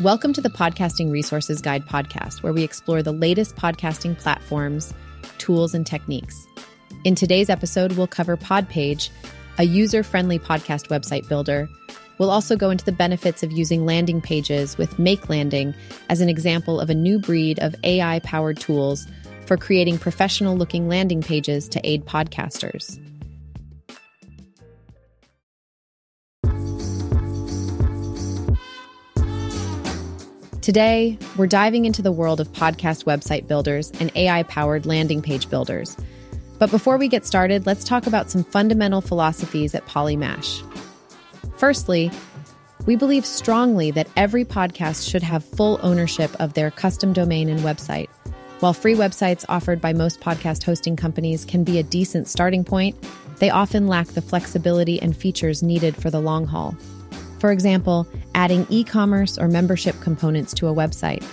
Welcome to the Podcasting Resources Guide podcast, where we explore the latest podcasting platforms, tools, and techniques. In today's episode, we'll cover Podpage, a user friendly podcast website builder. We'll also go into the benefits of using landing pages with Make Landing as an example of a new breed of AI powered tools for creating professional looking landing pages to aid podcasters. Today, we're diving into the world of podcast website builders and AI powered landing page builders. But before we get started, let's talk about some fundamental philosophies at Polymash. Firstly, we believe strongly that every podcast should have full ownership of their custom domain and website. While free websites offered by most podcast hosting companies can be a decent starting point, they often lack the flexibility and features needed for the long haul. For example, adding e commerce or membership components to a website.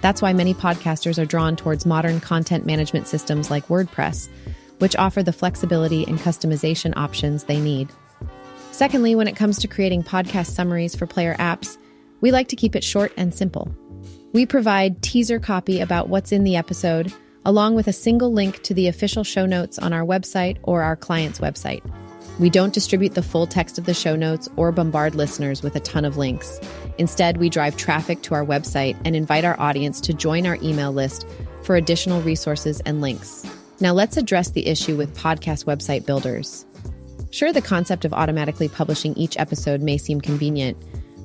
That's why many podcasters are drawn towards modern content management systems like WordPress, which offer the flexibility and customization options they need. Secondly, when it comes to creating podcast summaries for player apps, we like to keep it short and simple. We provide teaser copy about what's in the episode, along with a single link to the official show notes on our website or our client's website. We don't distribute the full text of the show notes or bombard listeners with a ton of links. Instead, we drive traffic to our website and invite our audience to join our email list for additional resources and links. Now, let's address the issue with podcast website builders. Sure, the concept of automatically publishing each episode may seem convenient,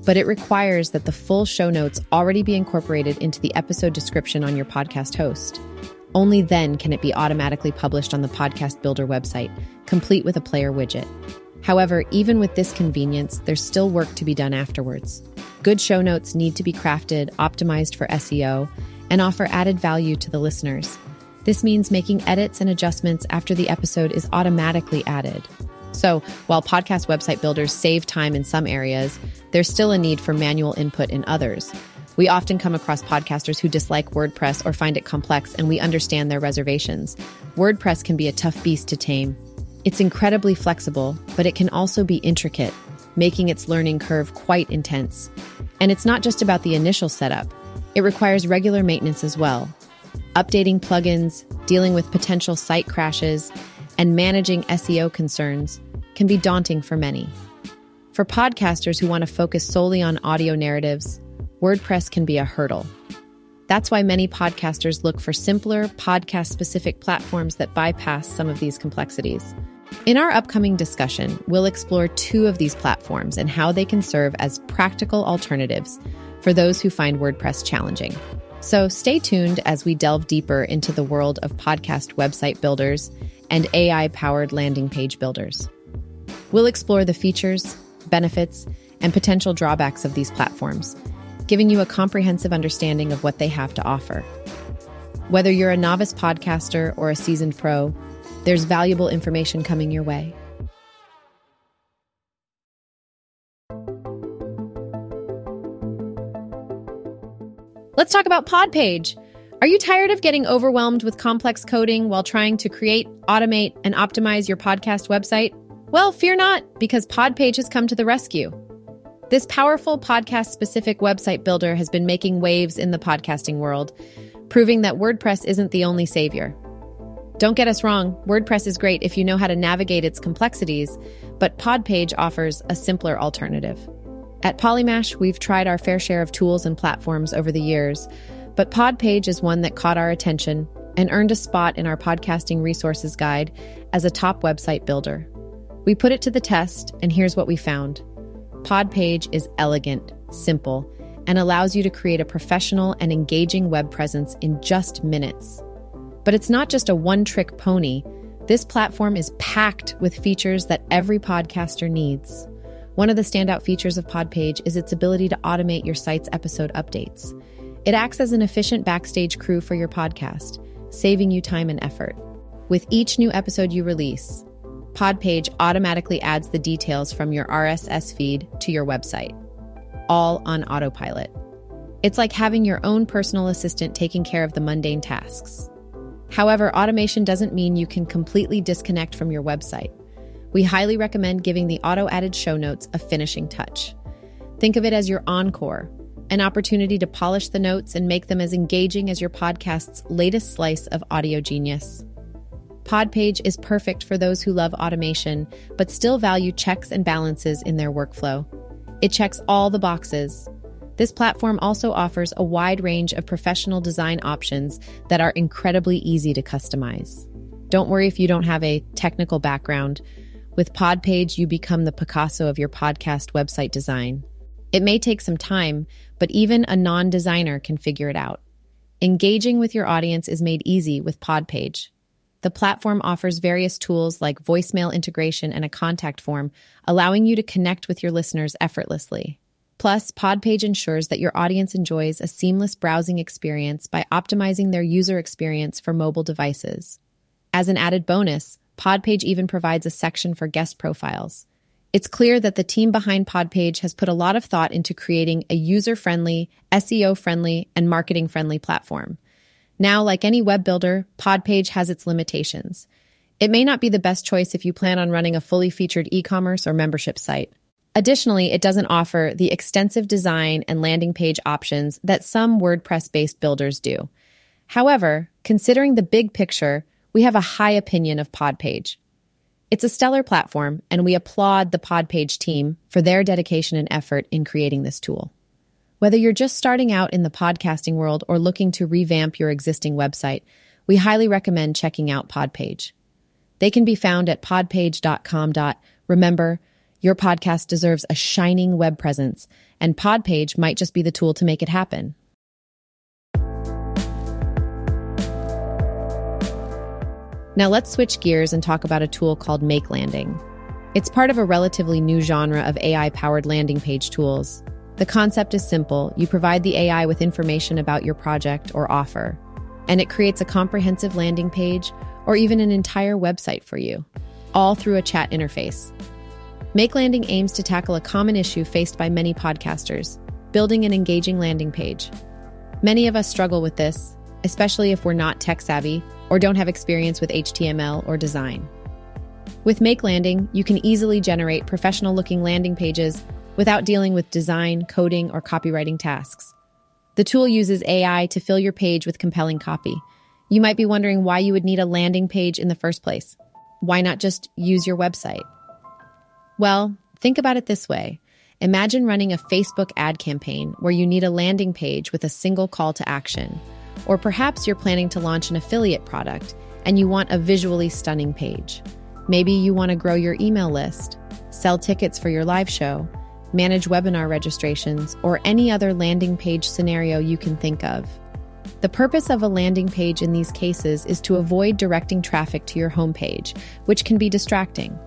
but it requires that the full show notes already be incorporated into the episode description on your podcast host. Only then can it be automatically published on the Podcast Builder website, complete with a player widget. However, even with this convenience, there's still work to be done afterwards. Good show notes need to be crafted, optimized for SEO, and offer added value to the listeners. This means making edits and adjustments after the episode is automatically added. So, while podcast website builders save time in some areas, there's still a need for manual input in others. We often come across podcasters who dislike WordPress or find it complex, and we understand their reservations. WordPress can be a tough beast to tame. It's incredibly flexible, but it can also be intricate, making its learning curve quite intense. And it's not just about the initial setup, it requires regular maintenance as well. Updating plugins, dealing with potential site crashes, and managing SEO concerns can be daunting for many. For podcasters who want to focus solely on audio narratives, WordPress can be a hurdle. That's why many podcasters look for simpler, podcast specific platforms that bypass some of these complexities. In our upcoming discussion, we'll explore two of these platforms and how they can serve as practical alternatives for those who find WordPress challenging. So stay tuned as we delve deeper into the world of podcast website builders and AI powered landing page builders. We'll explore the features, benefits, and potential drawbacks of these platforms giving you a comprehensive understanding of what they have to offer. Whether you're a novice podcaster or a seasoned pro, there's valuable information coming your way. Let's talk about Podpage. Are you tired of getting overwhelmed with complex coding while trying to create, automate, and optimize your podcast website? Well, fear not, because Podpage has come to the rescue. This powerful podcast specific website builder has been making waves in the podcasting world, proving that WordPress isn't the only savior. Don't get us wrong, WordPress is great if you know how to navigate its complexities, but Podpage offers a simpler alternative. At Polymash, we've tried our fair share of tools and platforms over the years, but Podpage is one that caught our attention and earned a spot in our podcasting resources guide as a top website builder. We put it to the test, and here's what we found. Podpage is elegant, simple, and allows you to create a professional and engaging web presence in just minutes. But it's not just a one trick pony. This platform is packed with features that every podcaster needs. One of the standout features of Podpage is its ability to automate your site's episode updates. It acts as an efficient backstage crew for your podcast, saving you time and effort. With each new episode you release, Podpage automatically adds the details from your RSS feed to your website, all on autopilot. It's like having your own personal assistant taking care of the mundane tasks. However, automation doesn't mean you can completely disconnect from your website. We highly recommend giving the auto added show notes a finishing touch. Think of it as your encore, an opportunity to polish the notes and make them as engaging as your podcast's latest slice of audio genius. Podpage is perfect for those who love automation but still value checks and balances in their workflow. It checks all the boxes. This platform also offers a wide range of professional design options that are incredibly easy to customize. Don't worry if you don't have a technical background. With Podpage, you become the Picasso of your podcast website design. It may take some time, but even a non designer can figure it out. Engaging with your audience is made easy with Podpage. The platform offers various tools like voicemail integration and a contact form, allowing you to connect with your listeners effortlessly. Plus, Podpage ensures that your audience enjoys a seamless browsing experience by optimizing their user experience for mobile devices. As an added bonus, Podpage even provides a section for guest profiles. It's clear that the team behind Podpage has put a lot of thought into creating a user friendly, SEO friendly, and marketing friendly platform. Now, like any web builder, Podpage has its limitations. It may not be the best choice if you plan on running a fully featured e commerce or membership site. Additionally, it doesn't offer the extensive design and landing page options that some WordPress based builders do. However, considering the big picture, we have a high opinion of Podpage. It's a stellar platform, and we applaud the Podpage team for their dedication and effort in creating this tool. Whether you're just starting out in the podcasting world or looking to revamp your existing website, we highly recommend checking out Podpage. They can be found at podpage.com. Remember, your podcast deserves a shining web presence, and Podpage might just be the tool to make it happen. Now let's switch gears and talk about a tool called Make Landing. It's part of a relatively new genre of AI powered landing page tools. The concept is simple you provide the AI with information about your project or offer, and it creates a comprehensive landing page or even an entire website for you, all through a chat interface. Make Landing aims to tackle a common issue faced by many podcasters building an engaging landing page. Many of us struggle with this, especially if we're not tech savvy or don't have experience with HTML or design. With Make Landing, you can easily generate professional looking landing pages without dealing with design, coding, or copywriting tasks. The tool uses AI to fill your page with compelling copy. You might be wondering why you would need a landing page in the first place. Why not just use your website? Well, think about it this way. Imagine running a Facebook ad campaign where you need a landing page with a single call to action. Or perhaps you're planning to launch an affiliate product and you want a visually stunning page. Maybe you want to grow your email list, sell tickets for your live show, manage webinar registrations, or any other landing page scenario you can think of. The purpose of a landing page in these cases is to avoid directing traffic to your homepage, which can be distracting.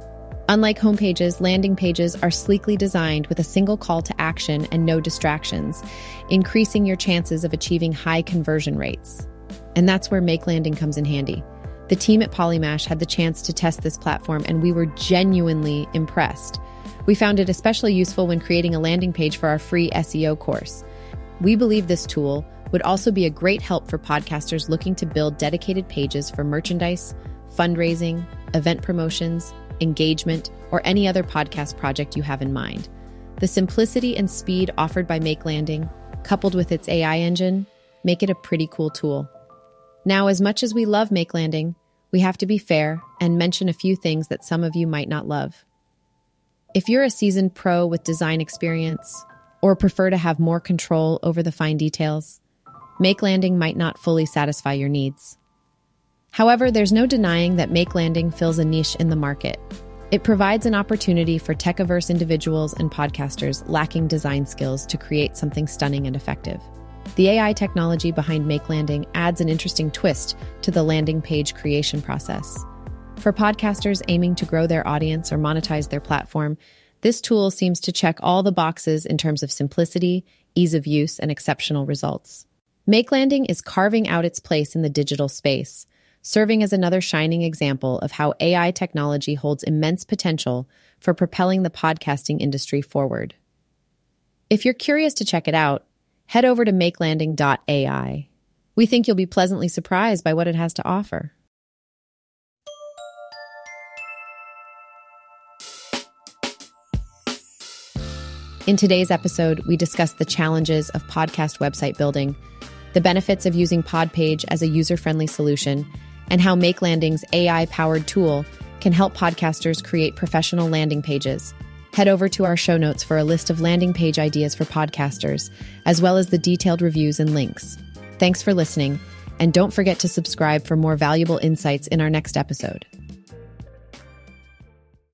Unlike homepages, landing pages are sleekly designed with a single call to action and no distractions, increasing your chances of achieving high conversion rates. And that's where Make Landing comes in handy. The team at Polymash had the chance to test this platform, and we were genuinely impressed. We found it especially useful when creating a landing page for our free SEO course. We believe this tool would also be a great help for podcasters looking to build dedicated pages for merchandise, fundraising, event promotions, engagement, or any other podcast project you have in mind. The simplicity and speed offered by Make Landing, coupled with its AI engine, make it a pretty cool tool. Now, as much as we love Make Landing, we have to be fair and mention a few things that some of you might not love. If you're a seasoned pro with design experience, or prefer to have more control over the fine details, Make Landing might not fully satisfy your needs. However, there's no denying that Make Landing fills a niche in the market. It provides an opportunity for tech averse individuals and podcasters lacking design skills to create something stunning and effective. The AI technology behind Make Landing adds an interesting twist to the landing page creation process. For podcasters aiming to grow their audience or monetize their platform, this tool seems to check all the boxes in terms of simplicity, ease of use, and exceptional results. Make Landing is carving out its place in the digital space, serving as another shining example of how AI technology holds immense potential for propelling the podcasting industry forward. If you're curious to check it out, head over to makelanding.ai. We think you'll be pleasantly surprised by what it has to offer. In today's episode, we discuss the challenges of podcast website building, the benefits of using Podpage as a user friendly solution, and how Make Landing's AI powered tool can help podcasters create professional landing pages. Head over to our show notes for a list of landing page ideas for podcasters, as well as the detailed reviews and links. Thanks for listening, and don't forget to subscribe for more valuable insights in our next episode.